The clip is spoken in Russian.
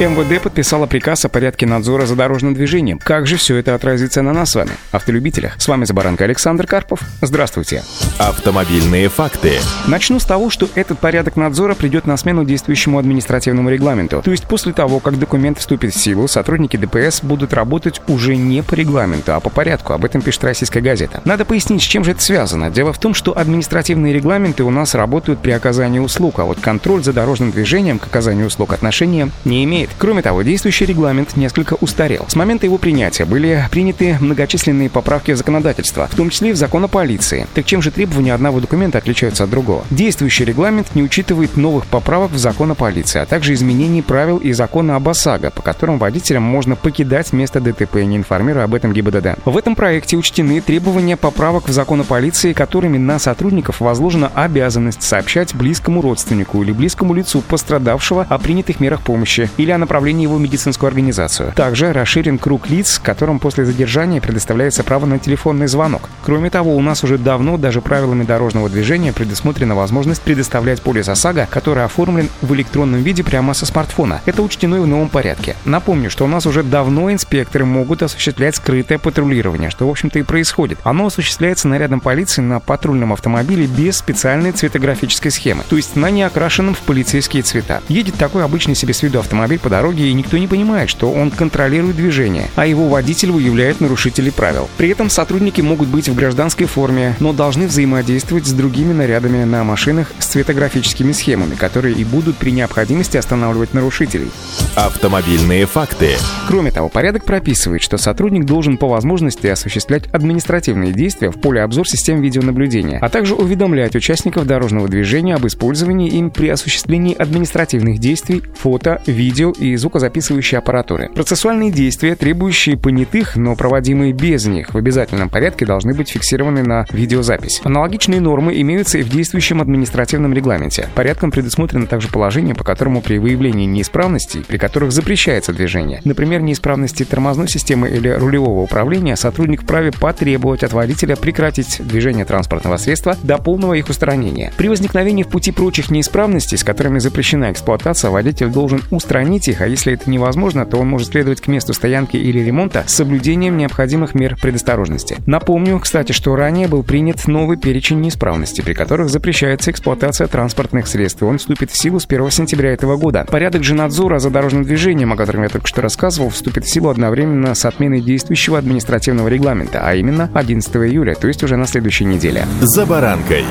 МВД подписала приказ о порядке надзора за дорожным движением. Как же все это отразится на нас с вами, автолюбителях? С вами Забаранка Александр Карпов. Здравствуйте. Автомобильные факты. Начну с того, что этот порядок надзора придет на смену действующему административному регламенту. То есть после того, как документ вступит в силу, сотрудники ДПС будут работать уже не по регламенту, а по порядку. Об этом пишет российская газета. Надо пояснить, с чем же это связано. Дело в том, что административные регламенты у нас работают при оказании услуг, а вот контроль за дорожным движением к оказанию услуг отношения не имеет имеет. Кроме того, действующий регламент несколько устарел. С момента его принятия были приняты многочисленные поправки в законодательство, в том числе и в закон о полиции. Так чем же требования одного документа отличаются от другого? Действующий регламент не учитывает новых поправок в закон о полиции, а также изменений правил и закона об ОСАГО, по которым водителям можно покидать место ДТП, не информируя об этом ГИБДД. В этом проекте учтены требования поправок в закон о полиции, которыми на сотрудников возложена обязанность сообщать близкому родственнику или близкому лицу пострадавшего о принятых мерах помощи или о направлении его в медицинскую организацию. Также расширен круг лиц, которым после задержания предоставляется право на телефонный звонок. Кроме того, у нас уже давно даже правилами дорожного движения предусмотрена возможность предоставлять полис ОСАГО, который оформлен в электронном виде прямо со смартфона. Это учтено и в новом порядке. Напомню, что у нас уже давно инспекторы могут осуществлять скрытое патрулирование, что в общем-то и происходит. Оно осуществляется нарядом полиции на патрульном автомобиле без специальной цветографической схемы, то есть на неокрашенном в полицейские цвета. Едет такой обычный себе с виду автомобиль по дороге, и никто не понимает, что он контролирует движение, а его водитель выявляет нарушителей правил. При этом сотрудники могут быть в гражданской форме, но должны взаимодействовать с другими нарядами на машинах с цветографическими схемами, которые и будут при необходимости останавливать нарушителей. Автомобильные факты. Кроме того, порядок прописывает, что сотрудник должен по возможности осуществлять административные действия в поле обзор систем видеонаблюдения, а также уведомлять участников дорожного движения об использовании им при осуществлении административных действий фото, видео и звукозаписывающей аппаратуры. Процессуальные действия, требующие понятых, но проводимые без них, в обязательном порядке должны быть фиксированы на видеозапись. Аналогичные нормы имеются и в действующем административном регламенте. Порядком предусмотрено также положение, по которому при выявлении неисправностей, при которых запрещается движение, например, неисправности тормозной системы или рулевого управления, сотрудник вправе потребовать от водителя прекратить движение транспортного средства до полного их устранения. При возникновении в пути прочих неисправностей, с которыми запрещена эксплуатация, водитель должен устранить их, а если это невозможно, то он может следовать к месту стоянки или ремонта с соблюдением необходимых мер предосторожности. Напомню, кстати, что ранее был принят новый перечень неисправностей, при которых запрещается эксплуатация транспортных средств, он вступит в силу с 1 сентября этого года. Порядок же надзора за дорожным движением, о котором я только что рассказывал, вступит в силу одновременно с отменой действующего административного регламента, а именно 11 июля, то есть уже на следующей неделе. За баранкой.